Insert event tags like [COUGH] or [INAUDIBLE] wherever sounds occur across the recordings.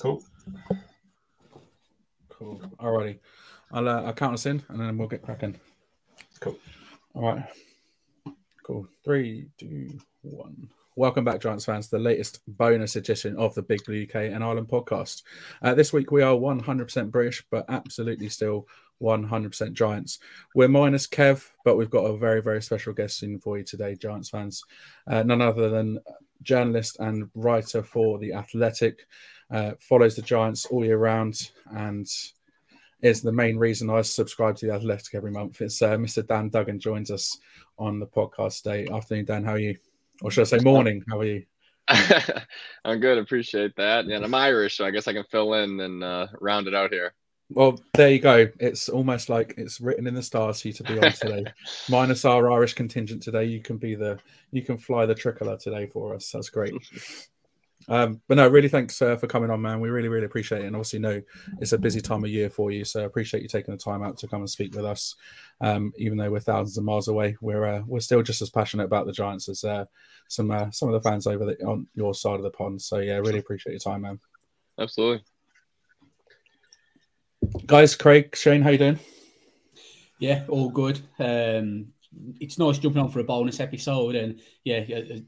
Cool. Cool. Alrighty. I'll, uh, I'll count us in and then we'll get cracking. Cool. All right. Cool. Three, two, one. Welcome back, Giants fans, to the latest bonus edition of the Big Blue UK and Ireland podcast. Uh, this week we are 100% British, but absolutely still 100% Giants. We're minus Kev, but we've got a very, very special guest in for you today, Giants fans. Uh, none other than journalist and writer for The Athletic, uh, follows the Giants all year round, and is the main reason I subscribe to The Athletic every month. It's uh, Mr. Dan Duggan joins us on the podcast today. Afternoon, Dan, how are you? Or should I say morning? How are you? [LAUGHS] I'm good. Appreciate that. And I'm Irish, so I guess I can fill in and uh, round it out here. Well, there you go. It's almost like it's written in the stars for you to be on today. [LAUGHS] Minus our Irish contingent today, you can be the you can fly the tricolour today for us. That's great. Um, but no, really thanks uh, for coming on, man. We really, really appreciate it. And obviously, know it's a busy time of year for you, so I appreciate you taking the time out to come and speak with us. Um, even though we're thousands of miles away, we're uh, we're still just as passionate about the Giants as uh, some uh, some of the fans over the, on your side of the pond. So yeah, really appreciate your time, man. Absolutely, guys. Craig, Shane, how you doing? Yeah, all good. Um, it's nice jumping on for a bonus episode, and yeah,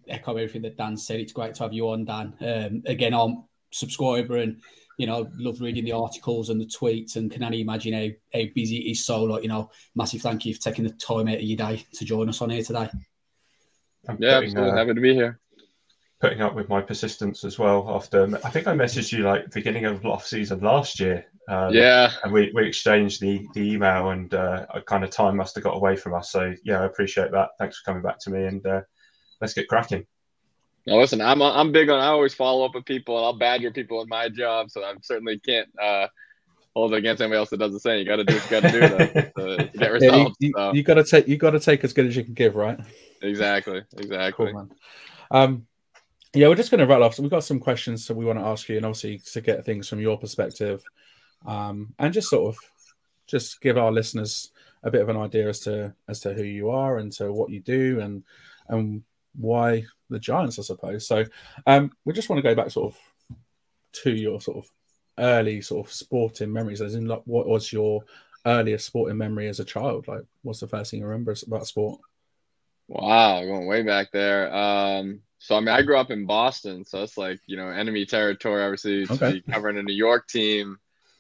echo everything that Dan said. It's great to have you on, Dan. Um, again, I'm a subscriber, and you know, love reading the articles and the tweets, and can only imagine how, how busy it is. So, like, you know, massive thank you for taking the time out of your day to join us on here today. I'm yeah, putting, absolutely. Uh, Happy to be here. Putting up with my persistence as well. After I think I messaged you like beginning of off season last year um, yeah. And we, we exchanged the, the email and uh, kind of time must have got away from us. So, yeah, I appreciate that. Thanks for coming back to me and uh, let's get cracking. Now, listen, I'm, I'm big on, I always follow up with people and I'll badger people in my job. So I certainly can't uh, hold it against anybody else that does the same. You got to do what you got to do [LAUGHS] to, to, get results. Yeah, you, so. you got to take, you got to take as good as you can give, right? Exactly. Exactly. Cool, um, yeah, we're just going to rattle off. So we've got some questions that we want to ask you, and obviously to get things from your perspective um, and just sort of just give our listeners a bit of an idea as to as to who you are and to what you do and and why the Giants, I suppose. So um, we just want to go back sort of to your sort of early sort of sporting memories. As in, like, what was your earliest sporting memory as a child? Like, what's the first thing you remember about sport? Wow, going way back there. Um, so I mean, I grew up in Boston, so it's like you know enemy territory. Obviously, okay. covering a New York team.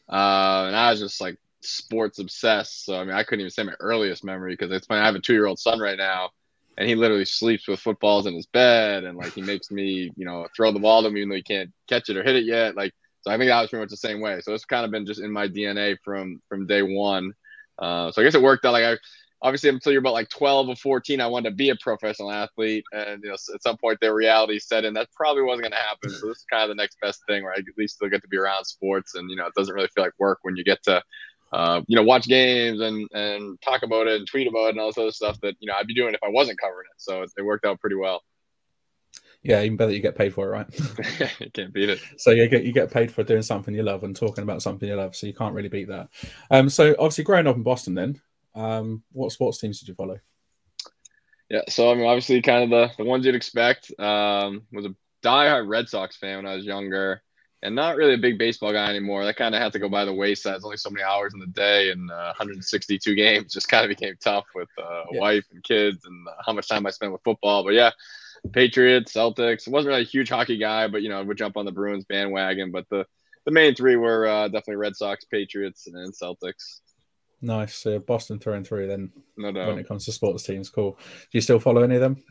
Uh, and I was just like sports obsessed. So I mean, I couldn't even say my earliest memory because it's funny. I have a two year old son right now, and he literally sleeps with footballs in his bed, and like he makes me, you know, throw the ball to him even though he can't catch it or hit it yet. Like, so I think that was pretty much the same way. So it's kind of been just in my DNA from from day one. Uh, so I guess it worked out. Like I obviously until you're about like 12 or 14 i wanted to be a professional athlete and you know at some point the reality set in that probably wasn't going to happen so this is kind of the next best thing where i at least still get to be around sports and you know it doesn't really feel like work when you get to uh, you know watch games and and talk about it and tweet about it and all this other stuff that you know i'd be doing if i wasn't covering it so it, it worked out pretty well yeah, even better you get paid for it, right? [LAUGHS] you can't beat it. So you get you get paid for doing something you love and talking about something you love, so you can't really beat that. Um, so obviously growing up in Boston, then um, what sports teams did you follow? Yeah, so I mean, obviously, kind of the, the ones you'd expect. Um, was a diehard Red Sox fan when I was younger, and not really a big baseball guy anymore. That kind of had to go by the wayside. There's only so many hours in the day, and uh, 162 games [LAUGHS] just kind of became tough with uh, a yeah. wife and kids, and uh, how much time I spent with football. But yeah, Patriots, Celtics. I wasn't really a huge hockey guy, but you know, I would jump on the Bruins bandwagon. But the the main three were uh, definitely Red Sox, Patriots, and Celtics. Nice. Boston through and through then no when it comes to sports teams. Cool. Do you still follow any of them?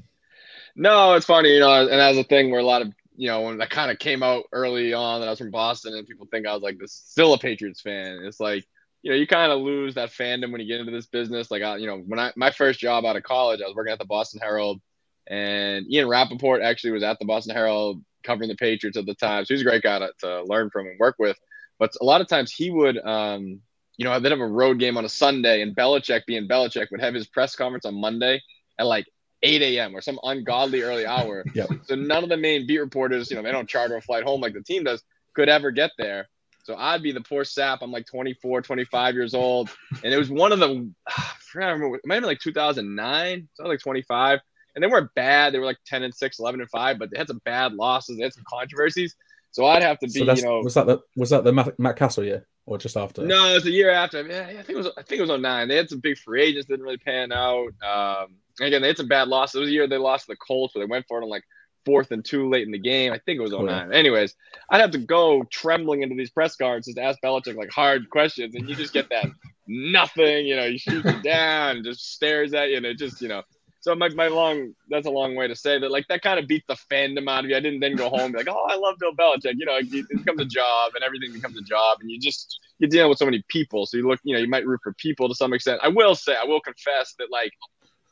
No, it's funny, you know, and as a thing where a lot of you know, when that kind of came out early on that I was from Boston and people think I was like this still a Patriots fan. It's like, you know, you kind of lose that fandom when you get into this business. Like I, you know, when I my first job out of college, I was working at the Boston Herald and Ian Rapoport actually was at the Boston Herald covering the Patriots at the time. So he's a great guy to, to learn from and work with. But a lot of times he would um, you know, they'd have a road game on a Sunday, and Belichick, being Belichick, would have his press conference on Monday at like 8 a.m. or some ungodly early hour. [LAUGHS] yep. So none of the main beat reporters, you know, they don't charter a flight home like the team does, could ever get there. So I'd be the poor sap. I'm like 24, 25 years old. And it was one of the, [SIGHS] I remember, it might have been like 2009. So I was like 25. And they weren't bad. They were like 10 and 6, 11 and 5, but they had some bad losses. They had some controversies. So I'd have to be, so you know, was that the was that the Matt, Matt Cassel year or just after? No, it's a year after. Yeah, I think it was. I think it was 09. They had some big free agents didn't really pan out. Um, again, they had some bad losses. It was a year they lost to the Colts, where they went for it on like fourth and two late in the game. I think it was 09. Oh, yeah. Anyways, I'd have to go trembling into these press cards just to ask Belichick like hard questions, and you just get that [LAUGHS] nothing. You know, he shoots you down, just stares at you, and it just you know so my, my long that's a long way to say that like that kind of beat the fandom out of you. I didn't then go home be like, oh, I love Bill Belichick. You know, it, becomes a job and everything becomes a job, and you just you're dealing with so many people. So you look, you know, you might root for people to some extent. I will say, I will confess that like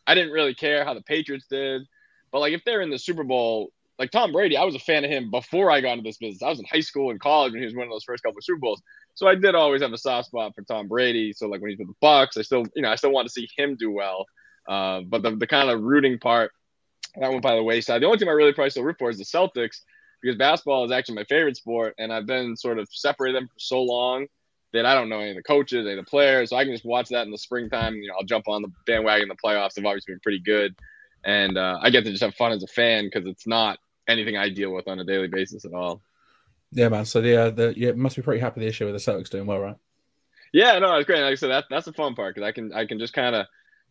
I didn't really care how the Patriots did, but like if they're in the Super Bowl, like Tom Brady, I was a fan of him before I got into this business. I was in high school and college when he was winning those first couple of Super Bowls. So I did always have a soft spot for Tom Brady. So like when he's with the Bucs, I still, you know, I still want to see him do well. Uh, but the, the kind of rooting part that went by the wayside. The only team I really probably still root for is the Celtics because basketball is actually my favorite sport, and I've been sort of separated them for so long that I don't know any of the coaches, any of the players, so I can just watch that in the springtime. You know, I'll jump on the bandwagon in the playoffs. They've obviously been pretty good, and uh, I get to just have fun as a fan because it's not anything I deal with on a daily basis at all. Yeah, man. So the uh, the you must be pretty happy this year with the Celtics doing well, right? Yeah, no, it's great. Like I said, that that's the fun part because I can I can just kind of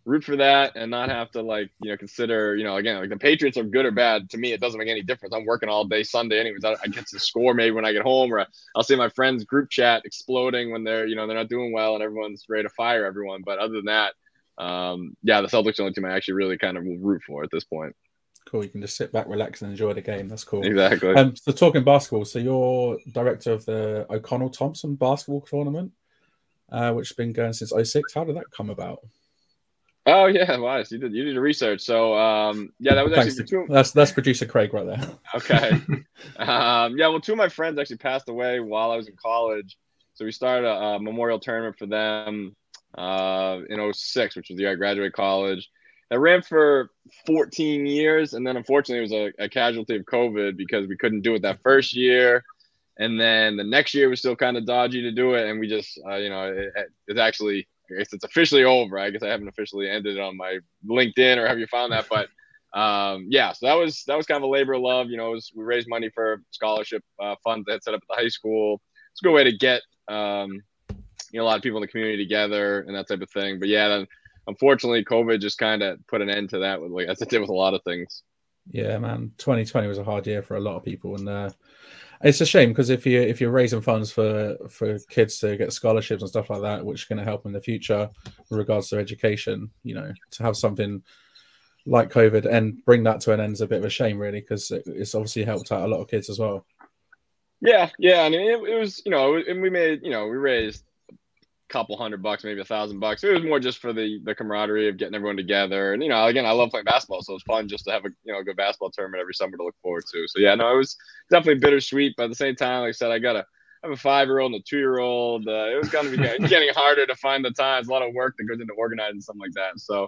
root for that and not have to like you know consider you know again like the Patriots are good or bad to me it doesn't make any difference I'm working all day Sunday anyways I, I get to score maybe when I get home or I'll see my friends group chat exploding when they're you know they're not doing well and everyone's ready to fire everyone but other than that um, yeah the Celtics are the only team I actually really kind of root for at this point. Cool. You can just sit back, relax, and enjoy the game. That's cool. Exactly. Um, so talking basketball, so you're director of the O'Connell Thompson basketball tournament, uh, which has been going since 06. How did that come about? Oh yeah, wise. You did you did the research. So um, yeah, that was Thanks actually to, that's that's producer Craig right there. Okay. [LAUGHS] um, yeah, well, two of my friends actually passed away while I was in college, so we started a, a memorial tournament for them uh, in 06, which was the year I graduated college. It ran for 14 years, and then unfortunately, it was a, a casualty of COVID because we couldn't do it that first year. And then the next year was still kind of dodgy to do it, and we just, uh, you know, it, it's actually I guess it's officially over. I guess I haven't officially ended it on my LinkedIn or have you found that, but [LAUGHS] um, yeah, so that was that was kind of a labor of love. You know, was, we raised money for scholarship uh, funds that set up at the high school. It's a good way to get um, you know a lot of people in the community together and that type of thing. But yeah, then unfortunately, COVID just kind of put an end to that with like [LAUGHS] as it did with a lot of things. Yeah, man, 2020 was a hard year for a lot of people, and uh, it's a shame because if you if you're raising funds for for kids to get scholarships and stuff like that, which is going to help in the future with regards to education, you know, to have something like COVID and bring that to an end is a bit of a shame, really, because it, it's obviously helped out a lot of kids as well. Yeah, yeah. I mean, it, it was you know, and we made you know we raised couple hundred bucks, maybe a thousand bucks. It was more just for the the camaraderie of getting everyone together. And you know, again, I love playing basketball, so it's fun just to have a you know a good basketball tournament every summer to look forward to. So yeah, no, it was definitely bittersweet, but at the same time, like I said, I got a I have a five year old and a two year old. Uh, it was going to be getting, harder to find the time. It's a lot of work that goes into organizing something like that. So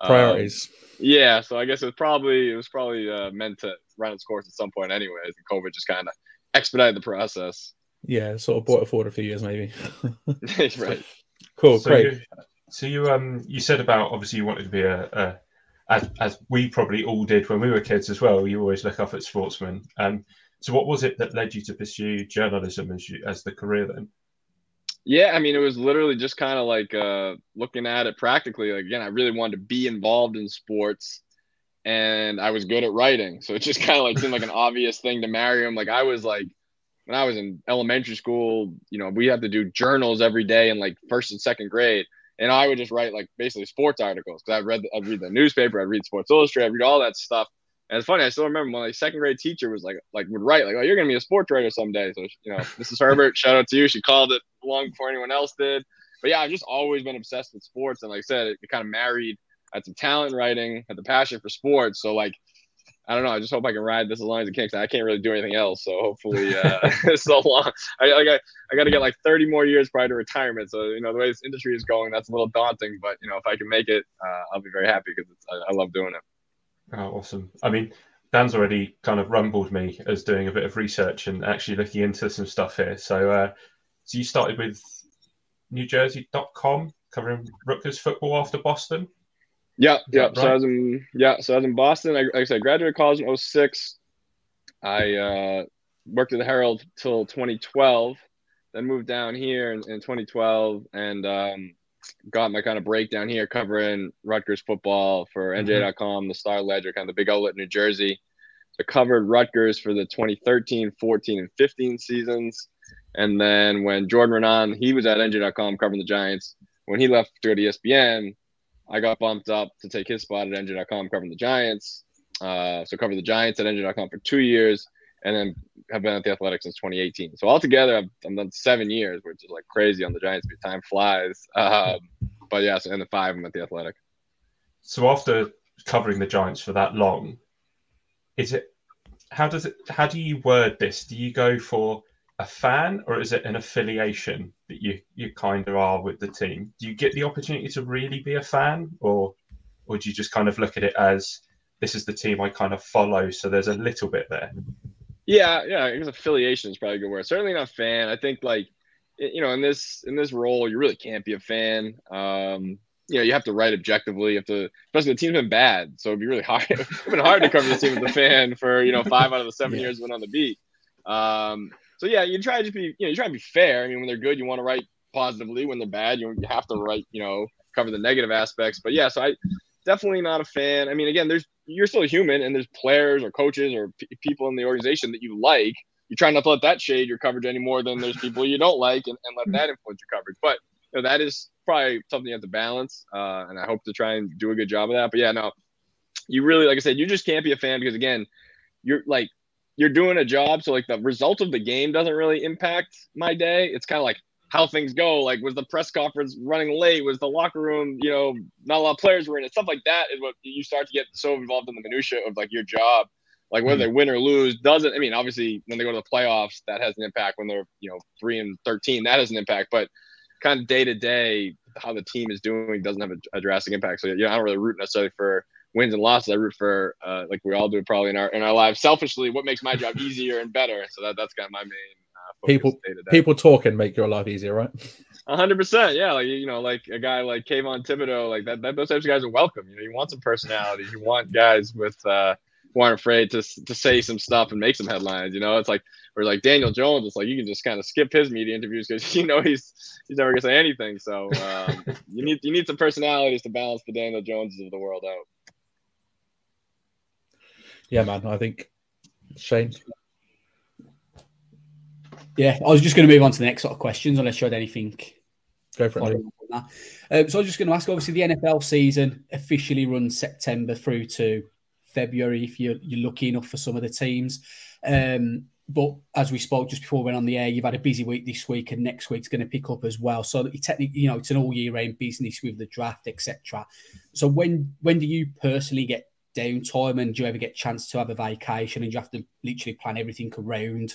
um, priorities. Yeah, so I guess it was probably it was probably uh, meant to run its course at some point, anyways. And COVID just kind of expedited the process. Yeah, sort of bought it forward a few years, maybe. [LAUGHS] [LAUGHS] right. Cool, so great. You, so you um you said about obviously you wanted to be a, a as, as we probably all did when we were kids as well. You always look up at sportsmen. Um, so what was it that led you to pursue journalism as you, as the career then? Yeah, I mean, it was literally just kind of like uh, looking at it practically. Like, again, I really wanted to be involved in sports, and I was good at writing, so it just kind of like seemed like an obvious thing to marry him. Like, I was like when I was in elementary school, you know, we had to do journals every day in like first and second grade. And I would just write like basically sports articles because I read, I'd read the newspaper, I'd read Sports Illustrated, I'd read all that stuff. And it's funny, I still remember my second grade teacher was like, like would write like, oh, you're gonna be a sports writer someday. So you know, [LAUGHS] Mrs. Herbert, shout out to you. She called it long before anyone else did. But yeah, I've just always been obsessed with sports, and like I said, it, it kind of married. I had some talent writing, had the passion for sports. So like I don't know. I just hope I can ride this as long as it can. I can't really do anything else. So hopefully, uh, [LAUGHS] so long. I, I got I got to get like 30 more years prior to retirement. So you know the way this industry is going, that's a little daunting. But you know if I can make it, uh, I'll be very happy because I, I love doing it. Oh, awesome. I mean, Dan's already kind of rumbled me as doing a bit of research and actually looking into some stuff here. So, uh, so you started with NewJersey.com covering Rutgers football after Boston. Yeah, yeah. Right? So I was in yeah, so I was in Boston. I, like I said, graduated college in 06. I uh, worked at the Herald till 2012, then moved down here in, in 2012 and um, got my kind of breakdown here covering Rutgers football for mm-hmm. NJ.com, the Star Ledger, kind of the big outlet in New Jersey. So covered Rutgers for the 2013, 14, and 15 seasons. And then when Jordan Raanan, he was at NJ.com covering the Giants. When he left to go to ESPN, I got bumped up to take his spot at NJ.com covering the Giants. Uh, so covered the Giants at NJ.com for two years, and then have been at the Athletic since 2018. So altogether, I've, I've done seven years, which is like crazy on the Giants. Time flies. Um, but yeah, so in the five, I'm at the Athletic. So after covering the Giants for that long, is it how does it how do you word this? Do you go for a fan or is it an affiliation that you you kind of are with the team? Do you get the opportunity to really be a fan, or or do you just kind of look at it as this is the team I kind of follow, so there's a little bit there? Yeah, yeah, I guess affiliation is probably a good word. Certainly not fan. I think like you know in this in this role you really can't be a fan. Um, you know, you have to write objectively. You have to, especially the team's been bad, so it'd be really hard. [LAUGHS] it's been hard to cover the team as a fan for you know five out of the seven yeah. years when on the beat. Um, so yeah, you try to be, you know, you try to be fair. I mean, when they're good, you want to write positively. When they're bad, you, you have to write, you know, cover the negative aspects. But yeah, so I definitely not a fan. I mean, again, there's you're still a human, and there's players or coaches or p- people in the organization that you like. You try not to let that shade your coverage any more than there's people you don't like, and, and let that influence your coverage. But you know, that is probably something you have to balance, uh, and I hope to try and do a good job of that. But yeah, no, you really, like I said, you just can't be a fan because again, you're like you're doing a job. So like the result of the game doesn't really impact my day. It's kind of like how things go. Like was the press conference running late? Was the locker room, you know, not a lot of players were in it? Stuff like that is what you start to get so involved in the minutia of like your job. Like whether mm-hmm. they win or lose doesn't. I mean, obviously when they go to the playoffs, that has an impact. When they're you know three and thirteen, that has an impact. But kind of day to day, how the team is doing doesn't have a, a drastic impact. So yeah, I don't really root necessarily for wins and losses. I root for uh, like we all do probably in our in our lives. Selfishly, what makes my job easier and better. So that that's kind of my main. Uh, people people talking make your life easier, right? hundred percent, yeah. Like you know, like a guy like Kayvon Thibodeaux, like that, that. Those types of guys are welcome. You know, you want some personality. You want guys with uh, who aren't afraid to to say some stuff and make some headlines. You know, it's like or like Daniel Jones. It's like you can just kind of skip his media interviews because [LAUGHS] you know he's he's never gonna say anything. So um, [LAUGHS] you need you need some personalities to balance the Daniel Joneses of the world out yeah, man, I think Shane. Yeah, I was just going to move on to the next sort of questions, unless you had anything. Go for it. Um, so I was just going to ask. Obviously, the NFL season officially runs September through to February if you're you're lucky enough for some of the teams. Um, but as we spoke just before we went on the air, you've had a busy week this week, and next week's going to pick up as well. So technically, you know, it's an all year round business with the draft, etc. So when when do you personally get downtime and do you ever get a chance to have a vacation and you have to literally plan everything around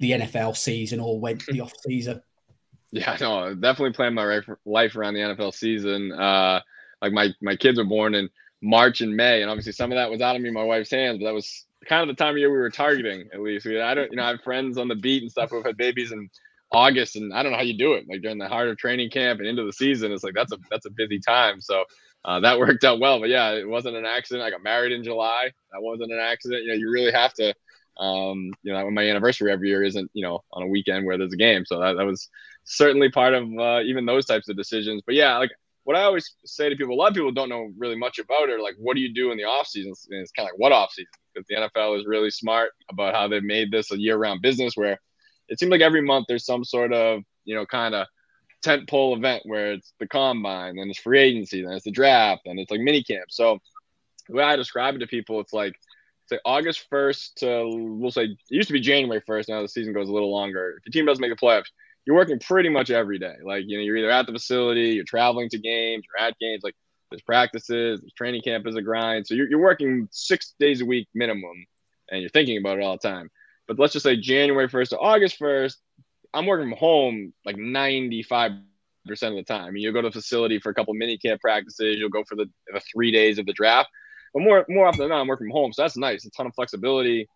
the NFL season or when the [LAUGHS] off season? Yeah, no, definitely plan my life around the NFL season. Uh, like my my kids were born in March and May, and obviously some of that was out of me, my wife's hands, but that was kind of the time of year we were targeting. At least we, I don't, you know, I have friends on the beat and stuff who've had babies in August, and I don't know how you do it. Like during the heart of training camp and into the season, it's like that's a that's a busy time. So uh, that [LAUGHS] worked out well. But yeah, it wasn't an accident. I got married in July. That wasn't an accident. You know, you really have to, um, you know, my anniversary every year isn't, you know, on a weekend where there's a game. So that, that was certainly part of uh, even those types of decisions. But yeah, like what I always say to people, a lot of people don't know really much about it. Like, what do you do in the off season? And it's kind of like what off season? Because the NFL is really smart about how they've made this a year round business where it seems like every month there's some sort of, you know, kind of tent pole event where it's the combine, then it's free agency, then it's the draft, and it's like mini camp. So the way I describe it to people, it's like say August first to we'll say it used to be January first. Now the season goes a little longer. If your team doesn't make the playoffs, you're working pretty much every day. Like you know, you're either at the facility, you're traveling to games, you're at games. Like there's practices, there's training camp is a grind. So you're, you're working six days a week minimum, and you're thinking about it all the time. But let's just say January 1st to August 1st, I'm working from home like 95% of the time. I mean, you'll go to the facility for a couple mini camp practices, you'll go for the, the three days of the draft. But more more often than not, I'm working from home. So that's nice. A ton of flexibility.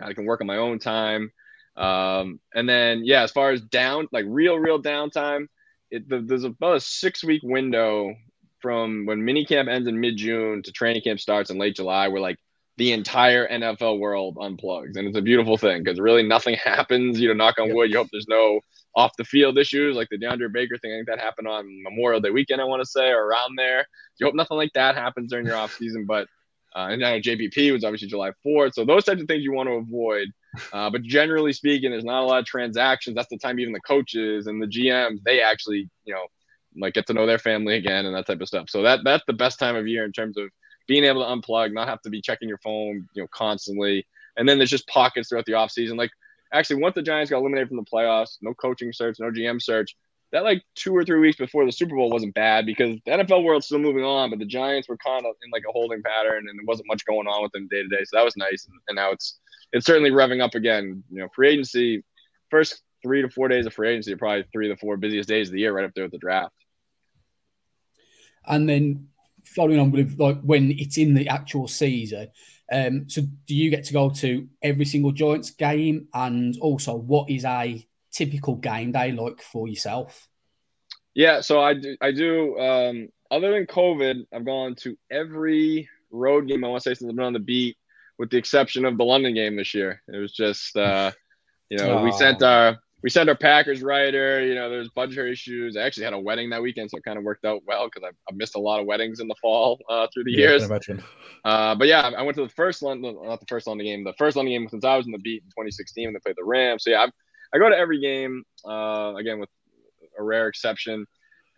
I can work on my own time. Um, and then, yeah, as far as down, like real, real downtime, it, the, there's about a six week window from when mini camp ends in mid June to training camp starts in late July, where like the entire NFL world unplugs, and it's a beautiful thing because really nothing [LAUGHS] happens. You know, knock on wood. You hope there's no off the field issues like the DeAndre Baker thing. I think that happened on Memorial Day weekend. I want to say or around there. You hope nothing like that happens during your off season, but. Uh, and I know JPP was obviously July 4th. So those types of things you want to avoid. Uh, but generally speaking, there's not a lot of transactions. That's the time even the coaches and the GMs, they actually, you know, like get to know their family again and that type of stuff. So that that's the best time of year in terms of being able to unplug, not have to be checking your phone, you know, constantly. And then there's just pockets throughout the offseason. Like actually, once the Giants got eliminated from the playoffs, no coaching search, no GM search. That like two or three weeks before the Super Bowl wasn't bad because the NFL world's still moving on, but the Giants were kind of in like a holding pattern and there wasn't much going on with them day to day. So that was nice. And, and now it's it's certainly revving up again. You know, free agency, first three to four days of free agency are probably three to four busiest days of the year, right up there with the draft. And then following on with like when it's in the actual season. Um, so do you get to go to every single Giants game? And also, what is a typical game day like for yourself? Yeah, so I do. I do. Um, other than COVID, I've gone to every road game. I want to say since I've been on the beat, with the exception of the London game this year. It was just, uh, you know, oh. we sent our we sent our Packers writer. You know, there's budgetary issues. I actually had a wedding that weekend, so it kind of worked out well because I, missed a lot of weddings in the fall uh, through the yeah, years. Uh, but yeah, I went to the first London, not the first London game, the first London game since I was in the beat in 2016 when they played the Rams. So yeah, I've, i go to every game. Uh, again, with a rare exception.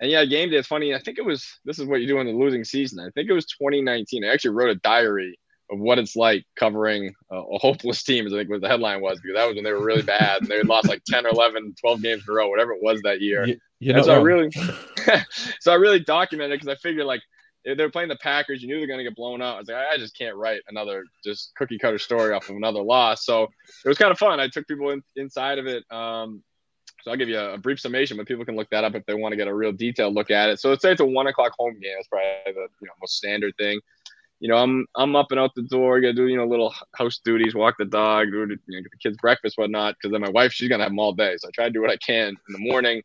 And yeah, game day. It's funny. I think it was. This is what you do in the losing season. I think it was 2019. I actually wrote a diary of what it's like covering a, a, hopeless team, as I think what the headline was, because that was when they were really bad and they lost like 10 or 11, 12 games in a row, whatever it was that year. You, so I really, [LAUGHS] so I really documented because I figured like if they're playing the Packers, you knew they're going to get blown out. I was like, I just can't write another just cookie cutter story off of another loss. So it was kind of fun. I took people in, inside of it. Um, so I'll give you a, a, brief summation, but people can look that up if they want to get a real detailed look at it. So let's say it's a one o'clock home game. It's probably the you know, most standard thing you know, I'm I'm up and out the door, gotta do you know little house duties, walk the dog, do you know, the kids breakfast, whatnot. Because then my wife, she's gonna have them all day, so I try to do what I can in the morning.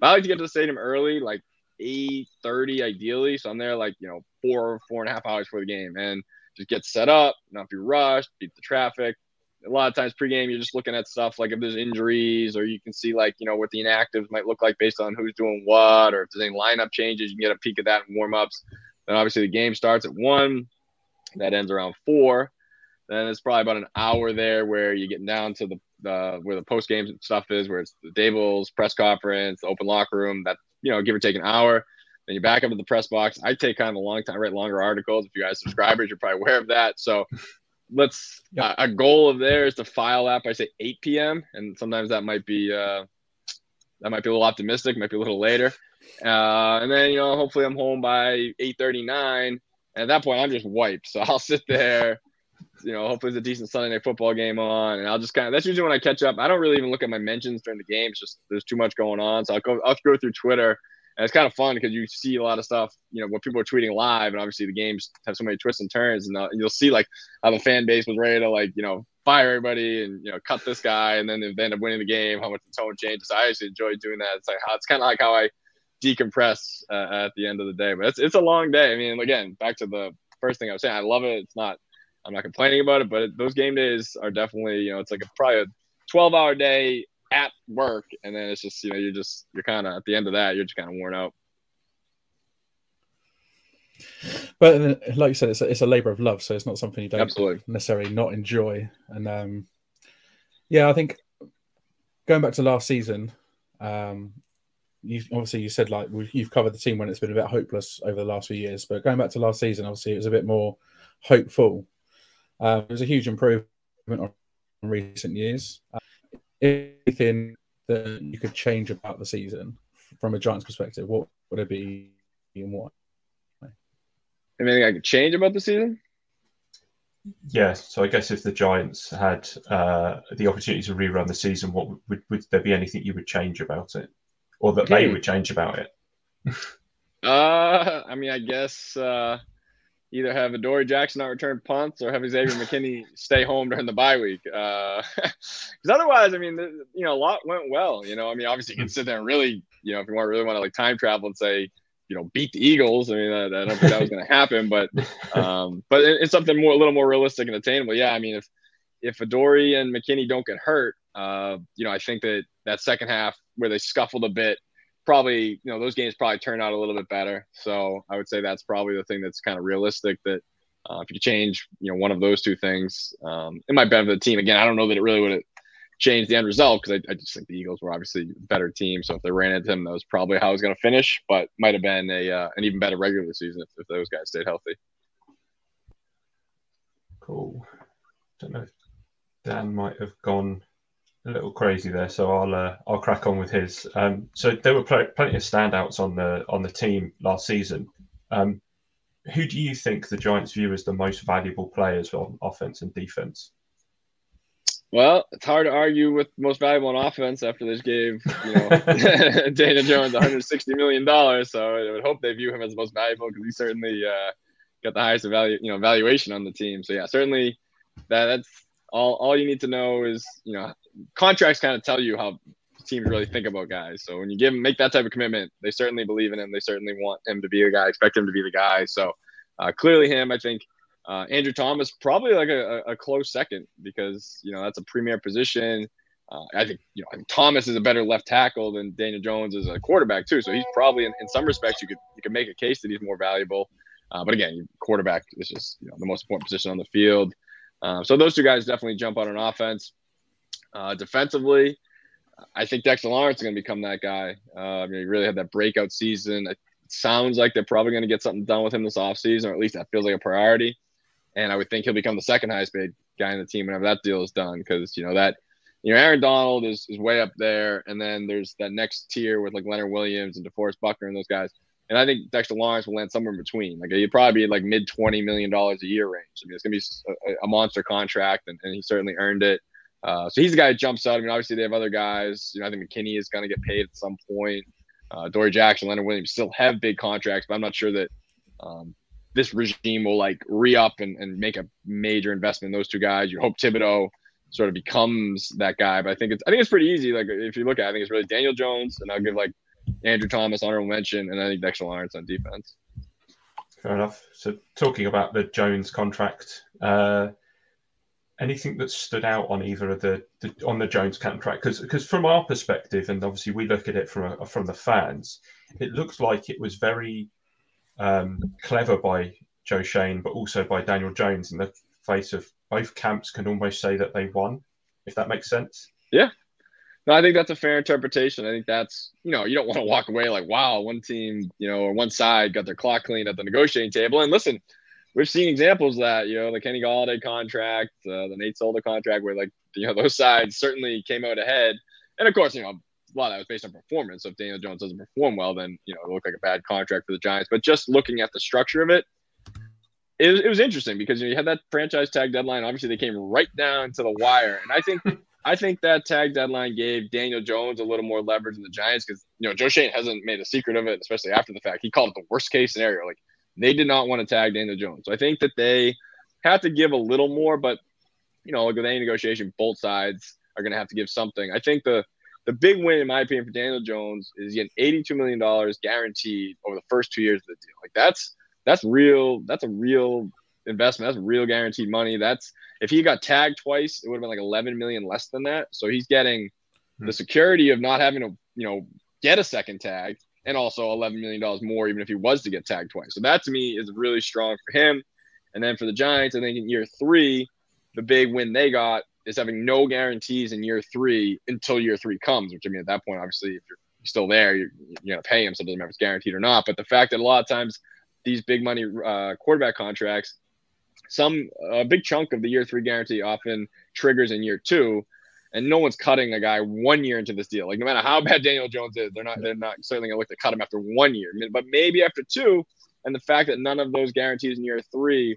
But I like to get to the stadium early, like eight thirty, ideally. So I'm there like you know four four and a half hours for the game, and just get set up, not be rushed, beat the traffic. A lot of times pregame, you're just looking at stuff like if there's injuries, or you can see like you know what the inactives might look like based on who's doing what, or if there's any lineup changes, you can get a peek of that in warm ups. Then obviously the game starts at one. That ends around four. Then it's probably about an hour there where you get down to the uh, where the post game stuff is, where it's the tables, press conference, the open locker room. That you know, give or take an hour. Then you're back up to the press box. I take kind of a long time. I write longer articles. If you guys subscribers, you're probably aware of that. So let's yep. a, a goal of theirs to file that by say 8 p.m. And sometimes that might be uh, that might be a little optimistic, might be a little later. Uh, and then you know, hopefully I'm home by 8:39. At that point, I'm just wiped. So [LAUGHS] I'll sit there. You know, hopefully it's a decent Sunday night football game on, and I'll just kind of. That's usually when I catch up. I don't really even look at my mentions during the game. It's just there's too much going on. So I'll go. I'll go through Twitter, and it's kind of fun because you see a lot of stuff. You know, what people are tweeting live, and obviously the games have so many twists and turns, and, uh, you'll see like how the fan base was ready to like you know fire everybody and you know cut this guy, and then they end up winning the game, how much the tone changes. I actually enjoy doing that. It's like it's kind of like how I decompress uh, at the end of the day. But it's it's a long day. I mean, again, back to the first thing I was saying, I love it. It's not, I'm not complaining about it, but those game days are definitely, you know, it's like a probably a 12 hour day at work, and then it's just, you know, you're just you're kind of at the end of that, you're just kind of worn out. But like you said, it's a, it's a labor of love, so it's not something you don't Absolutely. necessarily not enjoy. And um, yeah, I think going back to last season, um, you obviously you said like you've covered the team when it's been a bit hopeless over the last few years, but going back to last season, obviously it was a bit more hopeful. Um, it was a huge improvement on recent years. Uh, anything that you could change about the season from a Giants perspective, what would it be and what? Anything I could change about the season? Yeah, so I guess if the Giants had uh, the opportunity to rerun the season, what would, would there be anything you would change about it? Or that okay. they would change about it? [LAUGHS] uh, I mean, I guess uh, either have Adoree Jackson not return punts or have Xavier McKinney stay home during the bye week. Because uh, [LAUGHS] otherwise, I mean, you know, a lot went well. You know, I mean, obviously you can sit there and really, you know, if you want really want to like time travel and say you know beat the Eagles. I mean, I, I don't think that was going to happen, but [LAUGHS] um, but it's something more a little more realistic and attainable. Yeah, I mean, if if Adoree and McKinney don't get hurt, uh, you know, I think that that second half where they scuffled a bit, probably you know those games probably turned out a little bit better. So I would say that's probably the thing that's kind of realistic that. Uh, if you change, you know, one of those two things, um, it might benefit the team. Again, I don't know that it really would change the end result because I, I, just think the Eagles were obviously a better team. So if they ran into him, that was probably how it was going to finish. But might have been a uh, an even better regular season if, if those guys stayed healthy. Cool. Don't know. Dan might have gone a little crazy there, so I'll uh, I'll crack on with his. Um, so there were pl- plenty of standouts on the on the team last season. Um, who do you think the Giants view as the most valuable players on offense and defense? Well, it's hard to argue with most valuable on offense after they gave you know [LAUGHS] [LAUGHS] Daniel Jones 160 million dollars. So I would hope they view him as the most valuable because he certainly uh, got the highest value you know valuation on the team. So yeah, certainly that that's all. All you need to know is you know contracts kind of tell you how teams really think about guys. So when you give him make that type of commitment, they certainly believe in him. They certainly want him to be a guy, expect him to be the guy. So uh, clearly him, I think uh, Andrew Thomas probably like a, a, close second because you know that's a premier position. Uh, I think you know I think Thomas is a better left tackle than Daniel Jones is a quarterback too. So he's probably in, in some respects you could you could make a case that he's more valuable. Uh, but again, quarterback is just you know the most important position on the field. Uh, so those two guys definitely jump out on offense. Uh, defensively, I think Dexter Lawrence is going to become that guy. Uh, I mean, he really had that breakout season. It sounds like they're probably going to get something done with him this offseason, or at least that feels like a priority and I would think he'll become the second highest paid guy in the team whenever that deal is done. Because you know that, you know, Aaron Donald is, is way up there, and then there's that next tier with like Leonard Williams and DeForest Buckner and those guys. And I think Dexter Lawrence will land somewhere in between. Like he'd probably be like mid twenty million dollars a year range. I mean, it's gonna be a, a monster contract, and, and he certainly earned it. Uh, so he's the guy that jumps out. I mean, obviously they have other guys. You know, I think McKinney is to get paid at some point. Uh, Dory Jackson, Leonard Williams still have big contracts, but I'm not sure that um, this regime will like re up and, and make a major investment in those two guys. You hope Thibodeaux sort of becomes that guy, but I think it's I think it's pretty easy. Like if you look at, it, I think it's really Daniel Jones, and I'll give like Andrew Thomas honorable mention, and I think Dexter Lawrence on defense. Fair enough. So talking about the Jones contract, uh, anything that stood out on either of the, the on the Jones contract? Because because from our perspective, and obviously we look at it from a, from the fans, it looks like it was very um, clever by Joe Schoen, but also by Daniel Jones in the face of both camps can almost say that they won, if that makes sense. Yeah. No, I think that's a fair interpretation. I think that's, you know, you don't want to walk away like, wow, one team, you know, or one side got their clock cleaned at the negotiating table. And listen, we've seen examples of that, you know, the Kenny Golladay contract, uh, the Nate Solder contract, where like, you know, [LAUGHS] those sides certainly came out ahead. And of course, you know, a lot of that was based on performance. So if Daniel Jones doesn't perform well, then you know it looked like a bad contract for the Giants. But just looking at the structure of it, it was, it was interesting because you, know, you had that franchise tag deadline. Obviously, they came right down to the wire, and I think I think that tag deadline gave Daniel Jones a little more leverage in the Giants because you know Joe Schoen hasn't made a secret of it, especially after the fact. He called it the worst case scenario. Like they did not want to tag Daniel Jones. So I think that they have to give a little more, but you know, with any negotiation, both sides are going to have to give something. I think the the big win, in my opinion, for Daniel Jones is getting $82 million guaranteed over the first two years of the deal. Like that's that's real. That's a real investment. That's real guaranteed money. That's if he got tagged twice, it would have been like 11 million less than that. So he's getting hmm. the security of not having to, you know, get a second tag and also 11 million dollars more even if he was to get tagged twice. So that to me is really strong for him. And then for the Giants, I think in year three, the big win they got is having no guarantees in year three until year three comes, which I mean, at that point, obviously, if you're still there, you're, you're going to pay him. So it doesn't matter if it's guaranteed or not. But the fact that a lot of times these big money uh, quarterback contracts, some a big chunk of the year three guarantee often triggers in year two. And no one's cutting a guy one year into this deal. Like no matter how bad Daniel Jones is, they're not they're not certainly gonna look to cut him after one year. But maybe after two, and the fact that none of those guarantees in year three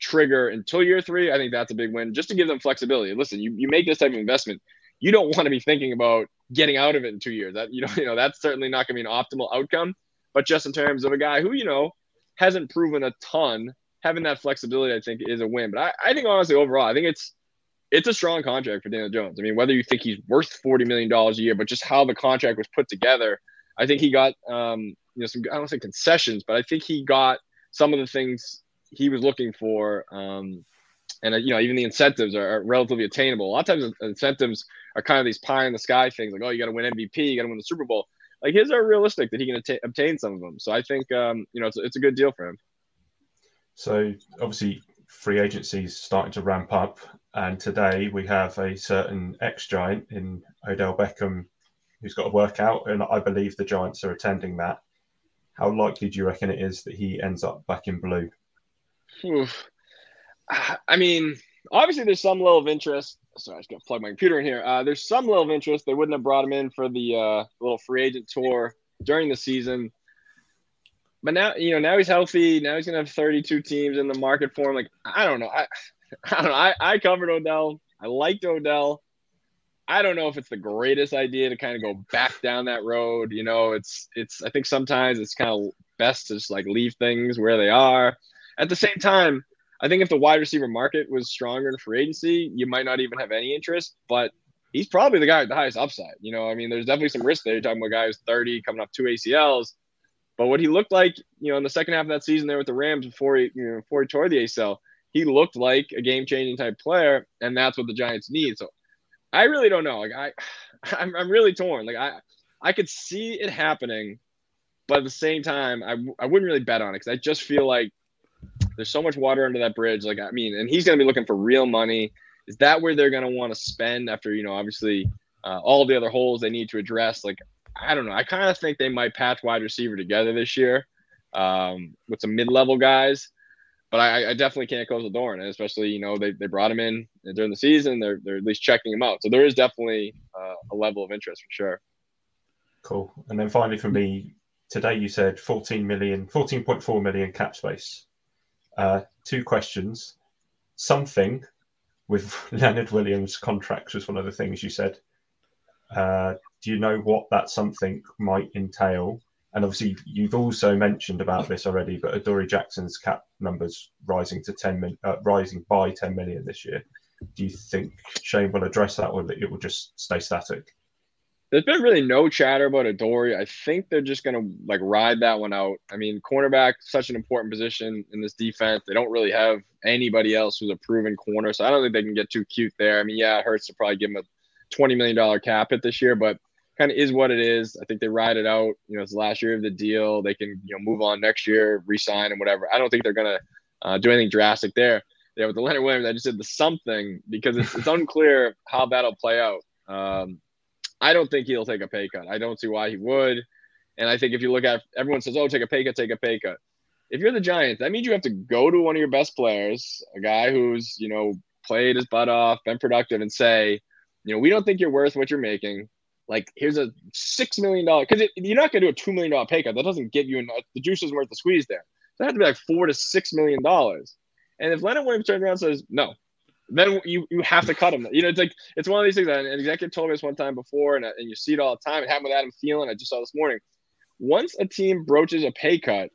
trigger until year three, I think that's a big win just to give them flexibility. Listen, you, you make this type of investment, you don't want to be thinking about getting out of it in two years. That you know, [LAUGHS] you know, that's certainly not to be an optimal outcome. But just in terms of a guy who, you know, hasn't proven a ton, having that flexibility, I think, is a win. But I, I think honestly, overall, I think it's it's a strong contract for Daniel Jones. I mean, whether you think he's worth forty million dollars a year, but just how the contract was put together, I think he got um, you know some I don't say concessions, but I think he got some of the things he was looking for. Um, and uh, you know even the incentives are, are, relatively attainable. A lot of times incentives are kind of these pie in the sky things, like oh you got to win MVP, you got to win the Super Bowl. Like his are realistic that he can att- obtain some of them. So I think um, you know it's, it's a good deal for him. So obviously free agency is starting to ramp up, and today we have a certain ex giant in Odell Beckham who's got a workout, and I believe the Giants are attending that. How likely do you reckon it is that he ends up back in blue? Oof. [SIGHS] I mean, obviously there's some level of interest. Sorry, I just got to plug my computer in here. Uh, there's some level of interest. They wouldn't have brought him in for the uh, little free agent tour during the season. But now, you know, now he's healthy. Now he's gonna have 32 teams in the market for him. Like, I don't know. I, [LAUGHS] I don't know. I, I covered Odell. I liked Odell. I don't know if it's the greatest idea to kind of go back down that road. You know, it's it's. I think sometimes it's kind of best to just like leave things where they are. At the same time, I think if the wide receiver market was stronger in free agency, you might not even have any interest. But he's probably the guy with the highest upside. You know, I mean, there's definitely some risk there. You're talking about a guy who's 30, coming off two ACLs. But what he looked like, you know, in the second half of that season there with the Rams before he, you know, before he tore the ACL, he looked like a game-changing type player, and that's what the Giants need. So I really don't know. Like I, [SIGHS] I'm, I'm really torn. Like I, I could see it happening, but at the same time, I, I wouldn't really bet on it because I just feel like there's so much water under that bridge. Like, I mean, and he's to be looking for real money. Is that where they're to want to spend after, you know, obviously uh, all the other holes they need to address? Like, I don't know. I kind of think they might patch wide receiver together this year um, with some mid level guys. But I, I, definitely can't close the door, and especially you know they, they brought him in during the season. They're they're at least checking him out, so there is definitely uh, a level of interest for sure. Cool. And then finally, for me, today you said 14 million, 14.4 million cap space. Uh, two questions. Something with [LAUGHS] Leonard Williams' contracts was one of the things you said. Uh, do you know what that something might entail? And obviously, you've also mentioned about this already, but Adoree Jackson's cap numbers rising to 10 million, uh, rising by 10 million this year. Do you think Schoen will address that, or that it will just stay static? There's been really no chatter about Adoree. I think they're just gonna like ride that one out. I mean, cornerback such an important position in this defense. They don't really have anybody else who's a proven corner, so I don't think they can get too cute there. I mean, yeah, it hurts to probably give him a twenty million dollar cap hit this year, but kind of is what it is. I think they ride it out. You know, it's the last year of the deal. They can you know move on next year, resign and whatever. I don't think they're gonna uh, do anything drastic there. Yeah, with the Leonard Williams, I just did the something because it's, it's [LAUGHS] unclear how that'll play out. Um, I don't think he'll take a pay cut. I don't see why he would. And I think if you look at everyone says, "Oh, take a pay cut, take a pay cut." If you're the Giants, that means you have to go to one of your best players, a guy who's you know played his butt off, been productive, and say, you know, we don't think you're worth what you're making. Like, here's a six million dollar because you're not to do a two million dollar pay cut. That doesn't give you enough. The juice isn't worth the squeeze there. So that has to be like four to six million dollars. And if Leonard Williams turns around and says no, then you you have to cut him. You know, it's like it's one of these things. An executive told me this one time before, and, and you see it all the time. It happened with Adam Thielen. I just saw this morning. Once a team broaches a pay cut,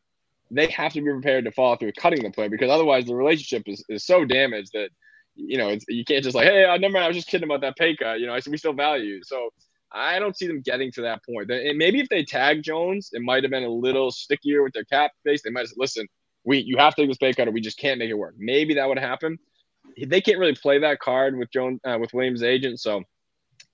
they have to be prepared to follow through cutting the player because otherwise the relationship is, is so damaged that you know you can't just like hey I never mind, I was just kidding about that pay cut. You know, I we still value you. So I don't see them getting to that point. And maybe if they tag Jones, it might have been a little stickier with their cap base. They might have said, listen, we you have to take this pay cut or we just can't make it work. Maybe that would happen they can't really play that card with Jones uh, with Williams' agent. So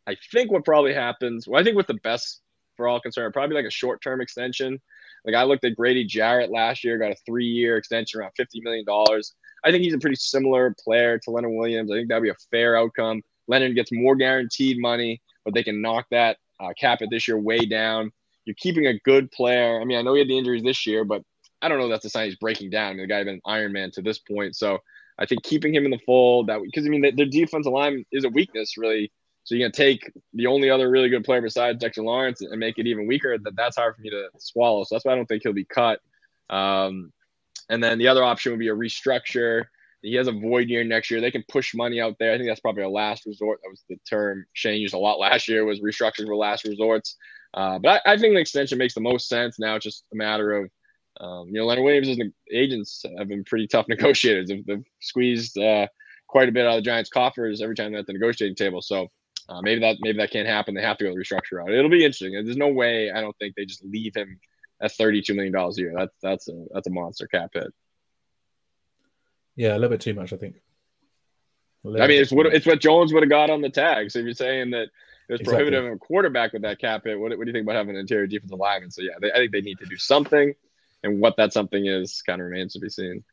I think what probably happens. Well, I think with the best for all concerned, probably like a short term extension. Like I looked at Grady Jarrett last year, got a three year extension around fifty million dollars. I think he's a pretty similar player to Leonard Williams. I think that'd be a fair outcome. Leonard gets more guaranteed money, but they can knock that uh, cap it this year way down. You're keeping a good player. I mean, I know he had the injuries this year, but I don't know that's a sign he's breaking down. I mean, the guy been Iron Man to this point, so I think keeping him in the fold that because I mean their defensive line is a weakness really. So you're gonna take the only other really good player besides Dexter Lawrence and make it even weaker. That that's hard for me to swallow. So that's why I don't think he'll be cut. Um, and then the other option would be a restructure. He has a void year next year. They can push money out there. I think that's probably a last resort. That was the term Schoen used a lot [LAUGHS] last year. Was restructuring for last resorts. Uh, but I, I think the extension makes the most sense. Now it's just a matter of um, you know, Leonard Williams' The agents have been pretty tough [LAUGHS] negotiators. They've, they've squeezed uh, quite a bit out of the Giants' coffers every time they're at the negotiating table. So Uh, maybe that maybe that can't happen. They have to go the restructure out. It'll be interesting. There's no way I don't think they just leave him at 32 million dollars a year. That's that's a that's a monster cap hit. Yeah, a little bit too much, I think. I mean, it's what it's what Jones would have got on the tag. So if you're saying that it was exactly. prohibitive of a quarterback with that cap hit, what, what do you think about having an interior defensive lineman? So yeah, they, I think they need to do something, and what that something is kind of remains to be seen.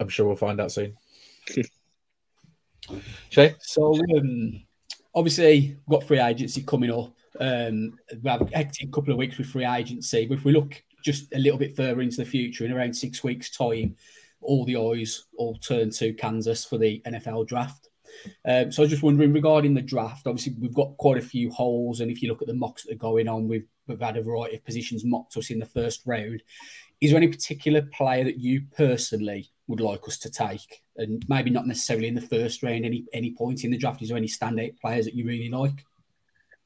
I'm sure we'll find out soon. [LAUGHS] Shay? So um, obviously we've got free agency coming up. Um, we have acting a hectic couple of weeks with free agency. But if we look just a little bit further into the future, in around six weeks' time, all the eyes all turn to Kansas for the NFL draft. Um, so I was just wondering regarding the draft. Obviously, we've got quite a few holes, and if you look at the mocks that are going on, we've we've had a variety of positions mocked us in the first round. Is there any particular player that you personally would like us to take, and maybe not necessarily in the first round, any any point in the draft? Is there any standout players that you really like?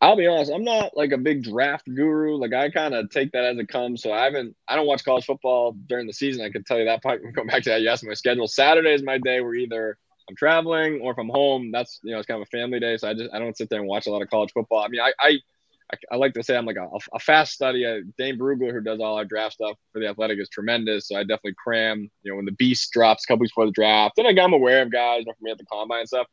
I'll be honest, I'm not like a big draft guru. Like I kind of take that as it comes. So I haven't, I don't watch college football during the season. I can tell you that part. [LAUGHS] Going back to that, you asked my schedule. Saturday is my day where either I'm traveling or if I'm home, that's you know it's kind of a family day. So I just I don't sit there and watch a lot of college football. I mean, I I, I like to say I'm like a, a fast study. Dane Brugler, who does all our draft stuff for the Athletic, is tremendous. So I definitely cram. You know, when the beast drops a couple weeks before the draft, then I'm aware of guys you know, from me at the combine and stuff.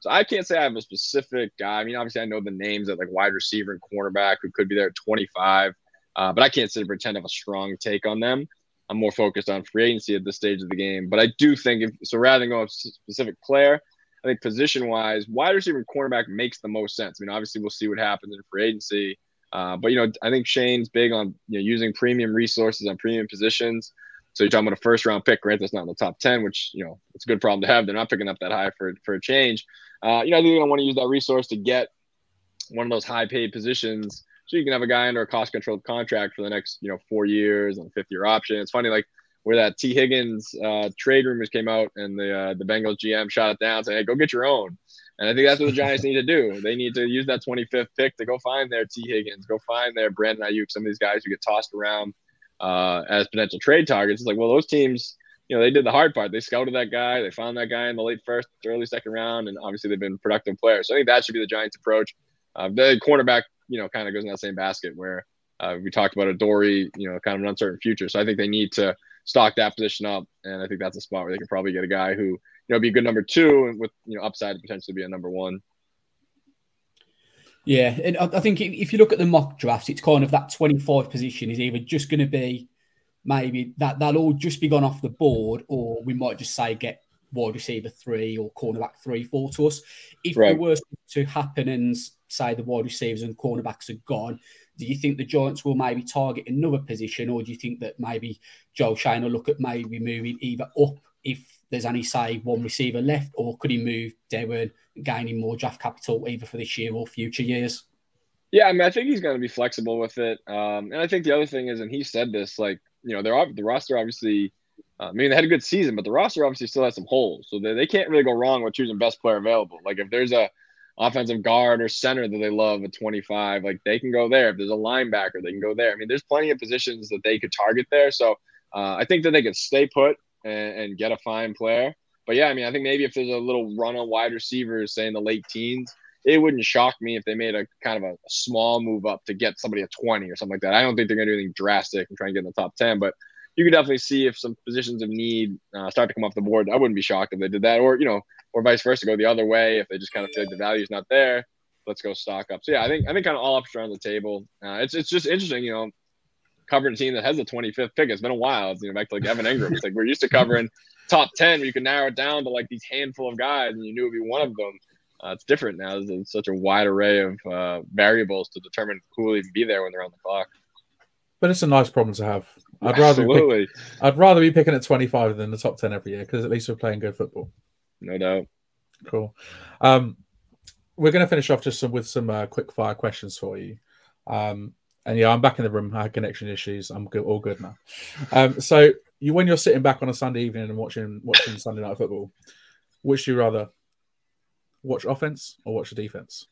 So I can't say I have a specific guy. I mean, obviously I know the names at like wide receiver and cornerback who could be there at 25, uh, but I can't sit and pretend I have a strong take on them. I'm more focused on free agency at this stage of the game. But I do think if so, rather than going a specific player, I think position wise, wide receiver and cornerback makes the most sense. I mean, obviously we'll see what happens in free agency. Uh, but you know, I think Shane's big on you know using premium resources on premium positions. So you're talking about a first round pick, right? That's not in the top 10, which, you know, it's a good problem to have. They're not picking up that high for, for a change. Uh, you know, I think they want to use that resource to get one of those high paid positions so you can have a guy under a cost controlled contract for the next, you know, four years and a fifth year option. It's funny, like where that Tee Higgins uh, trade rumors came out and the uh, the Bengals GM shot it down, saying, "Hey, go get your own." And I think that's what the Giants need to do. They need to use that 25th pick to go find their Tee Higgins, go find their Brandon Aiyuk, some of these guys who get tossed around uh, as potential trade targets. It's like, well, those teams, you know, they did the hard part. They scouted that guy. They found that guy in the late first, early second round, and obviously they've been productive players. So I think that should be the Giants' approach. Uh, the cornerback, you know, kind of goes in that same basket where uh, we talked about Adoree', you know, kind of an uncertain future. So I think they need to stock that position up, and I think that's a spot where they can probably get a guy who, you know, be a good number two and with you know upside to potentially be a number one. Yeah, and I think if you look at the mock drafts, it's kind of that 25 position is either just going to be maybe that that'll all just be gone off the board, or we might just say get wide receiver three or cornerback three, four to us. If right. the worst to happen and say the wide receivers and cornerbacks are gone, do you think the Giants will maybe target another position, or do you think that maybe Joe Schoen will look at maybe moving either up if there's only say one receiver left, or could he move Derwin, gaining more draft capital either for this year or future years? Yeah, I mean, I think he's going to be flexible with it, um, and I think the other thing is, and he said this, like you know, they're the roster obviously. Uh, I mean, they had a good season, but the roster obviously still has some holes, so they, they can't really go wrong with choosing best player available. Like if there's a offensive guard or center that they love at 25, like they can go there. If there's a linebacker, they can go there. I mean, there's plenty of positions that they could target there. So uh, I think that they could stay put and, and, get a fine player. But yeah, I mean, I think maybe if there's a little run on wide receivers, say in the late teens, it wouldn't shock me if they made a kind of a, a small move up to get somebody at 20 or something like that. I don't think they're going to do anything drastic and try and get in the top 10, but you could definitely see if some positions of need uh, start to come off the board. I wouldn't be shocked if they did that, or you know, or vice versa, go the other way if they just kind of feel like the value is not there. Let's go stock up. So yeah, I think I think kind of all options are on the table. Uh, it's it's just interesting, you know, covering a team that has the 25th pick. It's been a while. It's, you know, back to like Evan Engram. It's like we're used to covering [LAUGHS] top 10 you can narrow it down to like these handful of guys and you knew it'd be one of them. Uh, it's different now. There's such a wide array of uh, variables to determine who will even be there when they're on the clock. But it's a nice problem to have. I'd rather pick, I'd rather be picking at 25 than the top 10 every year because at least we're playing good football. No doubt. Cool. Um, we're going to finish off just some, with some uh, quick fire questions for you. Um, and yeah, I'm back in the room. I had connection issues. I'm good, all good now. Um, so you, when you're sitting back on a Sunday evening and watching watching Sunday night football, which do you rather watch offense or watch the defense?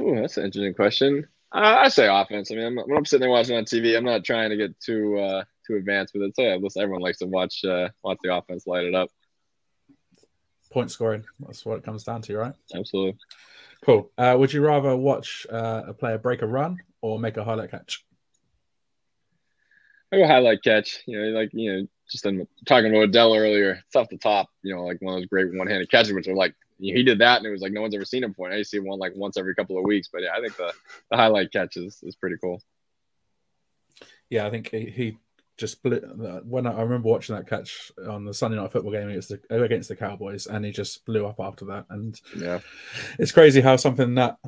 Ooh, that's an interesting question. Uh, I say offense. I mean, I'm, when I'm sitting there watching on TV, I'm not trying to get too uh, too advanced with it. So yeah, listen, everyone likes to watch uh, watch the offense light it up. point scoring. That's what it comes down to, right? Absolutely. Cool. Uh, would you rather watch uh, a player break a run or make a highlight catch? I go highlight catch. You know, like you know, just in, talking about Dell earlier. It's off the top. You know, like one of those great one-handed catches, which are like he did that, and it was like no one's ever seen him before. And I see one like once every couple of weeks. But yeah, I think the, the highlight catch is, is pretty cool. Yeah, I think he, he just blew, when I, I, remember watching that catch on the Sunday night football game against the against the Cowboys, and he just blew up after that. And yeah, it's crazy how something that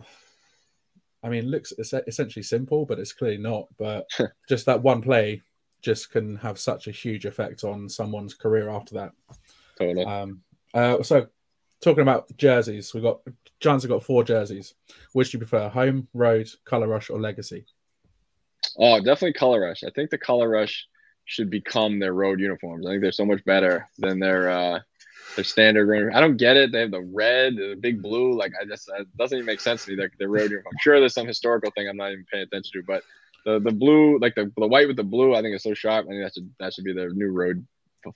I mean looks essentially simple, but it's clearly not. But [LAUGHS] just that one play just can have such a huge effect on someone's career after that. Totally. Um, uh, so talking about jerseys, we got Giants have got four jerseys. Which do you prefer, home, road, color rush, or legacy? Oh, definitely color rush. I think the color rush should become their road uniforms. I think they're so much better than their uh, their standard. I don't get it. They have the red, the big blue. Like I just it doesn't even make sense to me. Their, their road uniform. I'm sure there's some historical thing I'm not even paying attention to, but the the blue, like the, the white with the blue, I think is so sharp. I think that should that should be their new road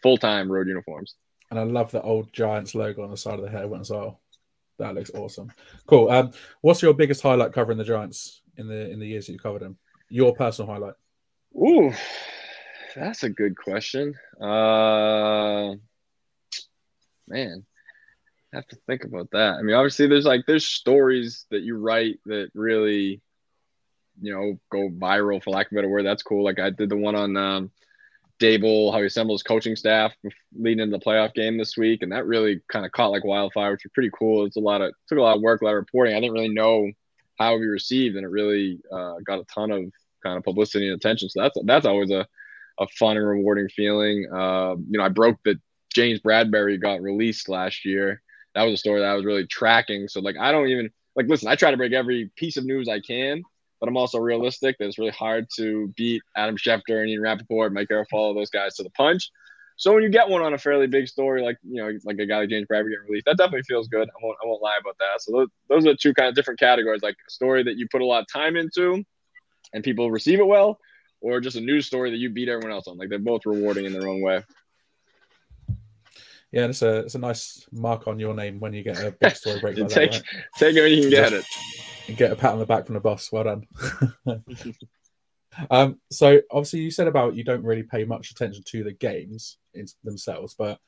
full time road uniforms. And I love the old Giants logo on the side of the helmet as well. That looks awesome. Cool. Um, what's your biggest highlight covering the Giants in the in the years that you covered them? Your personal highlight. Ooh, that's a good question. Uh, man, I have to think about that. I mean, obviously, there's like there's stories that you write that really, you know, go viral for lack of a better word. That's cool. Like I did the one on um, Daboll, how he assembles coaching staff leading into the playoff game this week, and that really kind of caught like wildfire, which was pretty cool. It's a lot of took a lot of work, a lot of reporting. I didn't really know how it would be received, and it really uh, got a ton of kind of publicity and attention. So that's that's always a a fun and rewarding feeling. Uh, you know, I broke that James Bradberry got released last year. That was a story that I was really tracking. So like, I don't even like listen. I try to break every piece of news I can, but I'm also realistic that it's really hard to beat Adam Schefter and Ian Rapoport, Mike Garafolo, those guys to the punch. So when you get one on a fairly big story, like you know, like a guy like James Bradberry getting released, that definitely feels good. I won't, I won't lie about that. So those, those are two kind of different categories, like a story that you put a lot of time into, and people receive it well, or just a news story that you beat everyone else on. Like they're both rewarding in their own way. Yeah, it's a it's a nice mark on your name when you get a big story break like take, that. Right? Take it when you can get it. And get a pat on the back from the boss. Well done. [LAUGHS] um, so obviously you said about you don't really pay much attention to the games in themselves, but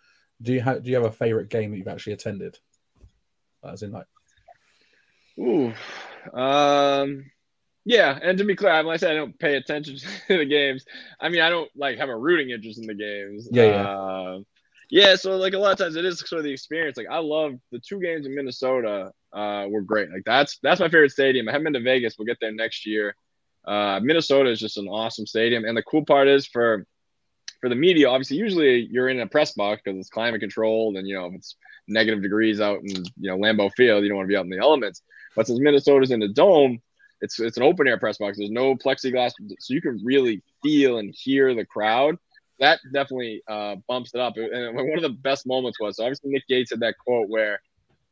do you have do you have a favorite game that you've actually attended? As in like, ooh, um, yeah, and to be clear, when I said I don't pay attention [LAUGHS] to the games, I mean I don't like have a rooting interest in the games. Yeah, yeah. Uh, yeah, so like a lot of times it is sort of the experience. Like I love the two games in Minnesota uh, were great. Like that's that's my favorite stadium. I haven't been to Vegas. We'll get there next year. Uh, Minnesota is just an awesome stadium, and the cool part is for for the media. Obviously, usually you're in a press box because it's climate controlled, and you know if it's negative degrees out in you know Lambeau Field, you don't want to be out in the elements. But since Minnesota's in the dome, it's it's an open air press box. There's no plexiglass, so you can really feel and hear the crowd. That definitely uh, bumps it up. And one of the best moments was so obviously Nick Gates had that quote where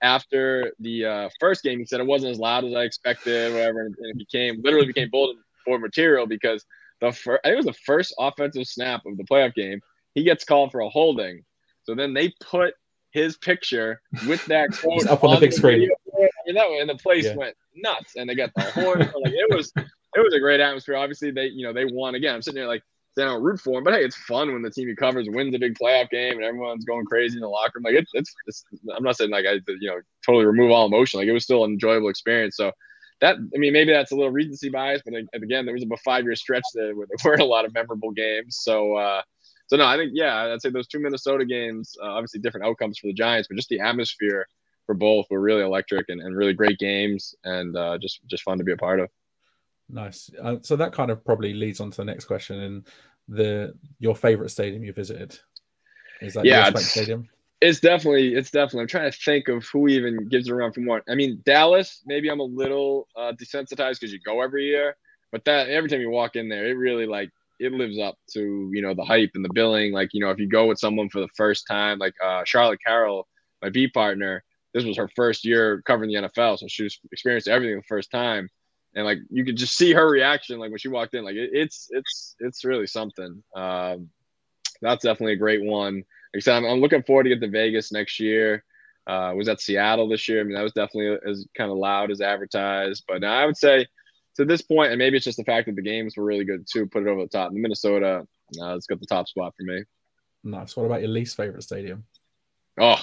after the uh, first game he said it wasn't as loud as I expected, whatever, and it became literally became bulletin board material because the first I think it was the first offensive snap of the playoff game. He gets called for a holding, so then they put his picture with that [LAUGHS] quote up on, the big screen. And that way, and the place yeah. went nuts, and they got the horn. like it was, it was a great atmosphere. Obviously, they, you know, they won again. I'm sitting there like, they don't root for him, but hey, it's fun when the team he covers wins a big playoff game and everyone's going crazy in the locker room. Like it's, it's, it's I'm not saying like I, you know, totally remove all emotion. Like it was still an enjoyable experience. So that, I mean, maybe that's a little recency bias, but again, there was a five year stretch there where there [LAUGHS] weren't a lot of memorable games. So, uh, so no, I think yeah, I'd say those two Minnesota games, uh, obviously different outcomes for the Giants, but just the atmosphere for both were really electric and, and really great games and uh, just just fun to be a part of. Nice. Uh, so that kind of probably leads on to the next question. And the your favorite stadium you visited is that yeah, it's, Stadium? It's definitely it's definitely. I'm trying to think of who even gives a run for more. I mean, Dallas. Maybe I'm a little uh, desensitized because you go every year, but that every time you walk in there, it really like it lives up to you know the hype and the billing. Like you know, if you go with someone for the first time, like uh, Charlotte Carroll, my B partner, this was her first year covering the NFL, so she was experienced everything the first time, and like you could just see her reaction, like when she walked in, like it, it's it's it's really something. Um, that's definitely a great one. Like I said, I'm, I'm looking forward to get to Vegas next year. Uh, was at Seattle this year. I mean, that was definitely as kind of loud as advertised. But I would say to this point, and maybe it's just the fact that the games were really good too, put it over the top. Minnesota, uh, it's got the top spot for me. Nice. What about your least favorite stadium? Oh,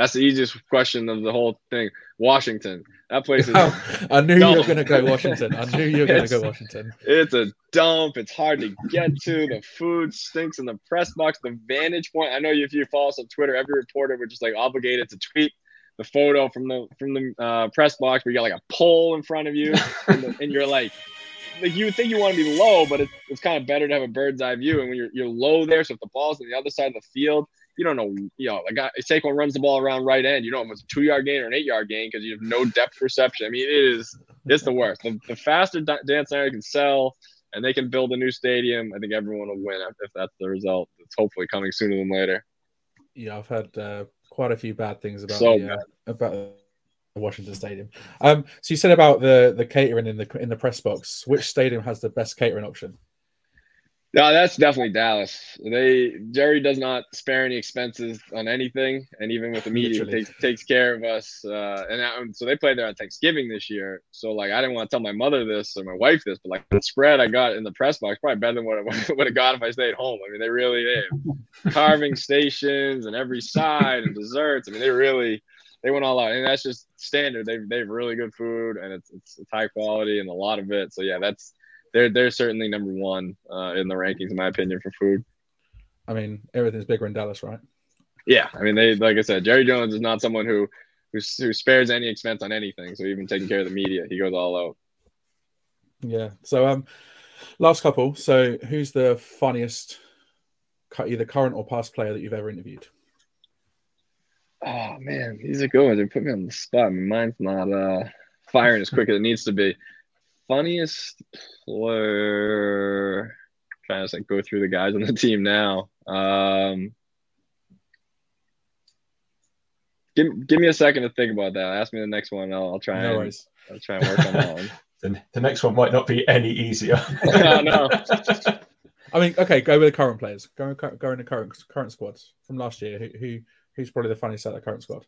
that's the easiest question of the whole thing. Washington. That place is. [LAUGHS] I knew dump. you were going to go Washington. I knew you were going to go Washington. It's a dump. It's hard to get to. The food stinks in the press box. The vantage point. I know if you follow us on Twitter, every reporter would just like obligated to tweet the photo from the from the uh, press box where you got like a pole in front of you, [LAUGHS] and, the, and you're like like you think you want to be low, but it's, it's kind of better to have a bird's eye view. And when you're, you're low there, so if the ball's on the other side of the field, you don't know, you know, like Saquon runs the ball around right end, you don't know if it's a two yard gain or an eight yard gain because you have no depth perception. I mean, it is it's the worst. The, the faster Dan Snyder can sell and they can build a new stadium, I think everyone will win if that's the result. It's hopefully coming sooner than later. Yeah, I've heard uh, quite a few bad things about so the, uh, about the Washington Stadium. Um, so you said about the the catering in the in the press box. Which stadium has the best catering option? No, that's definitely Dallas. They Jerry does not spare any expenses on anything, and even with the media, takes, takes care of us. Uh, and, that, so they played there on Thanksgiving this year. So like, I didn't want to tell my mother this or my wife this, but like the spread I got in the press box probably better than what I would have got if I stayed home. I mean, they really they [LAUGHS] carving stations and every side and desserts. I mean, they really they went all out, and that's just standard. They've they have really good food, and it's, it's it's high quality and a lot of it. So yeah, that's they're they're certainly number one uh, in the rankings in my opinion for food. I mean, everything's bigger in Dallas, right? Yeah, I mean, they like I said, Jerry Jones is not someone who who, who spares any expense on anything. So even taking care of the media, he goes all out. Yeah. So um, last couple. So who's the funniest, either current or past player that you've ever interviewed? Oh man, these are good ones. They put me on the spot. My mind's not uh firing as quick as it needs to be funniest player. I'm trying to like go through the guys on the team now. Um, give give me a second to think about that. Ask me the next one. I'll, I'll try no and I'll try and work on that one. [LAUGHS] The, the next one might not be any easier. [LAUGHS] [LAUGHS] no, no. I mean, okay, go with the current players. Go go in the current current squads from last year. Who, who who's probably the funniest out of the current squad?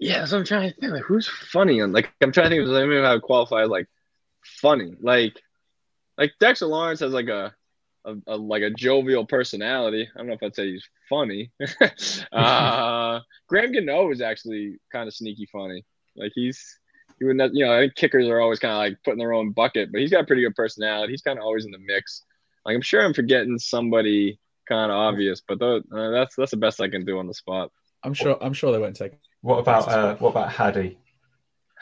Yeah, so I'm trying to think like who's funny and like I'm trying to think of like, maybe how to qualify like funny. Like like Dexter Lawrence has like a, a, a, like a jovial personality. I don't know if I'd say he's funny. [LAUGHS] uh, Graham Gano is actually kind of sneaky funny. Like he's he would not, you know I think kickers are always kind of like putting their own bucket, but he's got a pretty good personality. He's kind of always in the mix. Like I'm sure I'm forgetting somebody kind of obvious, but uh, that's that's the best I can do on the spot. I'm sure I'm sure they won't take. What about uh, what about Hadi?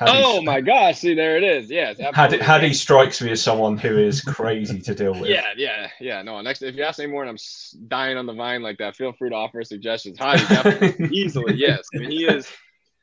Oh my gosh! See, there it is. Yes, absolutely. Hadi strikes me as someone who is crazy to deal with. [LAUGHS] Yeah, yeah, yeah. No, next if you ask me more and I'm dying on the vine like that, feel free to offer suggestions. Hadi, definitely, [LAUGHS] easily, yes. I mean, he is.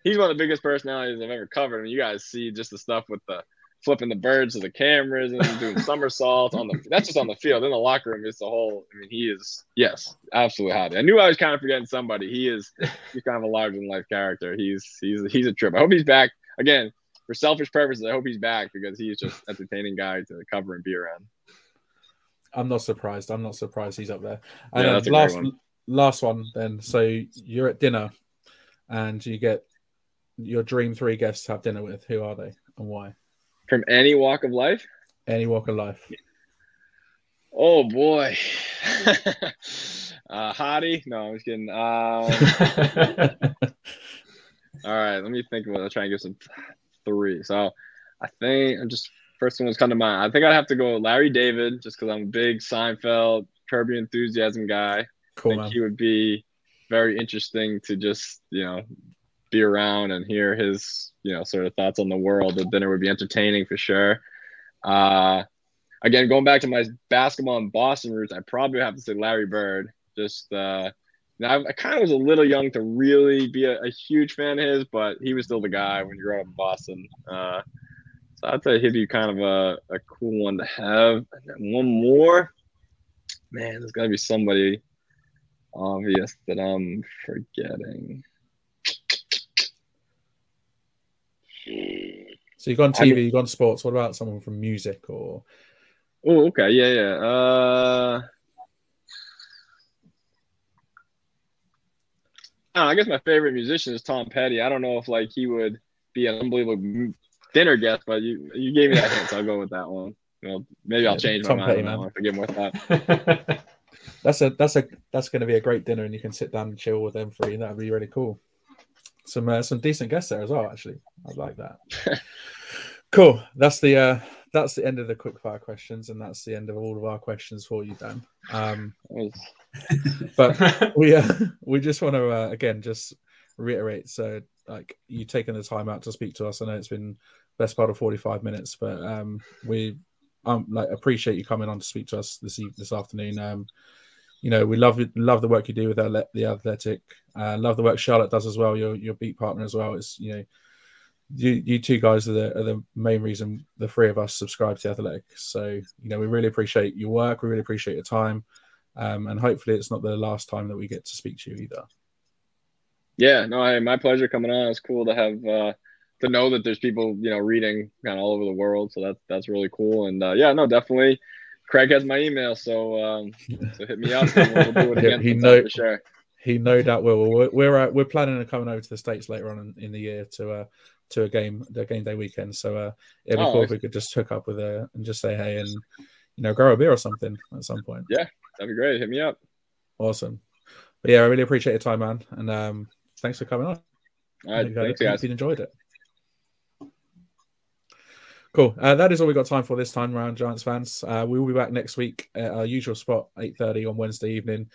He's one of the biggest personalities I've ever covered. I mean, you guys see just the stuff with the flipping the birds to the cameras and doing somersaults on the. That's just on the field. In the locker room, it's the whole. I mean, he is. Yes, absolutely Hadi. I knew I was kind of forgetting somebody. He is. He's kind of a larger than life character. He's he's he's a trip. I hope he's back again for selfish purposes, I hope he's back because he's just entertaining guy to cover and be around. I'm not surprised. I'm not surprised he's up there. And yeah, that's last one. last one then. So you're at dinner and you get your dream three guests to have dinner with. Who are they and why? From any walk of life? Any walk of life. Oh boy. [LAUGHS] uh Hadi? No, I'm just kidding. [LAUGHS] Um, all right, let me think about it. I'll try and give some three. So I think I'm just first one was come to mind. I think I'd have to go Larry David just because I'm a big Seinfeld, Curb Your Enthusiasm guy. Cool, I think man. he would be very interesting to just you know be around and hear his you know sort of thoughts on the world. The dinner would be entertaining for sure. Uh, again, going back to my basketball in Boston roots, I probably have to say Larry Bird. Just uh, now, I kind of was a little young to really be a, a, huge fan of his, but he was still the guy when you grew up in Boston. Uh, so I'd say he'd be kind of a, a cool one to have. And one more, man, there's got to be somebody obvious that I'm forgetting. So you've gone TV, I mean, you've gone sports. What about someone from music or? Oh, okay, yeah, yeah. Uh, know, I guess my favorite musician is Tom Petty. I don't know if like he would be an unbelievable dinner guest, but you you gave me that hint, so I'll go with that one. Well, maybe I'll change Tom my mind Petty, if I get with that. [LAUGHS] that's a that's a that's going to be a great dinner, and you can sit down and chill with them three, and that'd be really cool. Some uh, some decent guests there as well. Actually, I'd like that. [LAUGHS] cool. That's the uh, that's the end of the quick fire questions, and that's the end of all of our questions for you, Dan. Um, [LAUGHS] but [LAUGHS] we uh, we just want to uh, again just reiterate. So, like you taking the time out to speak to us. I know it's been best part of forty five minutes, but um, we um like appreciate you coming on to speak to us this this afternoon. Um, you know, we love love the work you do with the athletic. Uh, love the work Charlotte does as well. Your your beat partner as well. It's you know you you two guys are the, are the main reason the three of us subscribe to the Athletic. So you know we really appreciate your work. We really appreciate your time, um, and hopefully it's not the last time that we get to speak to you either. Yeah, no, hey, my pleasure coming on. It's cool to have uh, to know that there's people you know reading kind of all over the world. So that's that's really cool. And uh, yeah, no, definitely. Craig has my email, so um, so hit me up. we'll, do it [LAUGHS] again. he know, sure. He no doubt will. We're we're, uh, we're planning on coming over to the states later on in, in the year to uh, to a game, the game day weekend. So uh, it'd be oh, cool if we could just hook up with her and just say hey and you know grow a beer or something at some point. Yeah, that'd be great. Hit me up. Awesome. But yeah, I really appreciate your time, man, and um, thanks for coming on. All right, thanks, guys. Hope you enjoyed it. Cool. Uh, that is all we got time for this time around, Giants fans. Uh, we will be back next week at our usual spot, eight thirty on Wednesday evening,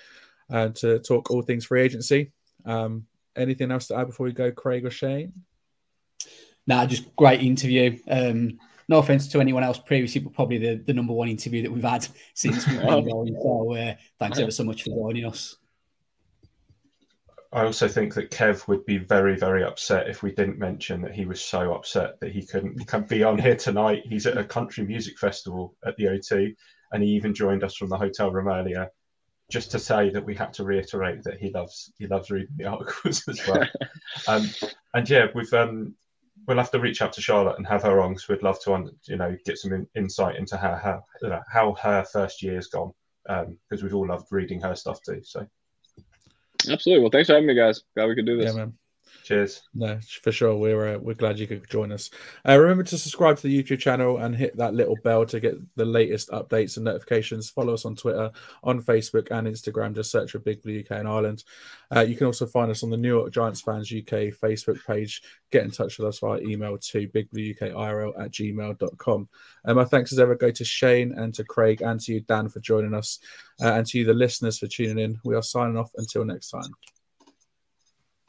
uh, to talk all things free agency. Um, anything else to add before we go, Craig or Shane? Nah, just great interview. Um, no offense to anyone else previously, but probably the, the number one interview that we've had since we've been [LAUGHS] going. So uh, thanks ever so much for joining us. I also think that Kev would be very, very upset if we didn't mention that he was so upset that he couldn't be on here tonight. He's at a country music festival at the O2, and he even joined us from the hotel room earlier, just to say that we had to reiterate that he loves he loves reading the articles as well. [LAUGHS] um, and yeah, we've um, we'll have to reach out to Charlotte and have her on because we'd love to, you know, get some in, insight into how her you know, how her first year's gone because um, we've all loved reading her stuff too. So, absolutely. Well, thanks for having me, guys. Glad we could do this. Yeah, man. Cheers. No, for sure. We're uh, we're glad you could join us. Uh, remember to subscribe to the YouTube channel and hit that little bell to get the latest updates and notifications. Follow us on Twitter, on Facebook, and Instagram. Just search for Big Blue UK and Ireland. Uh, you can also find us on the New York Giants Fans UK Facebook page. Get in touch with us via email to bigblueukirl at gmail.com. And my thanks as ever go to Shane and to Craig and to you, Dan, for joining us, uh, and to you, the listeners, for tuning in. We are signing off until next time.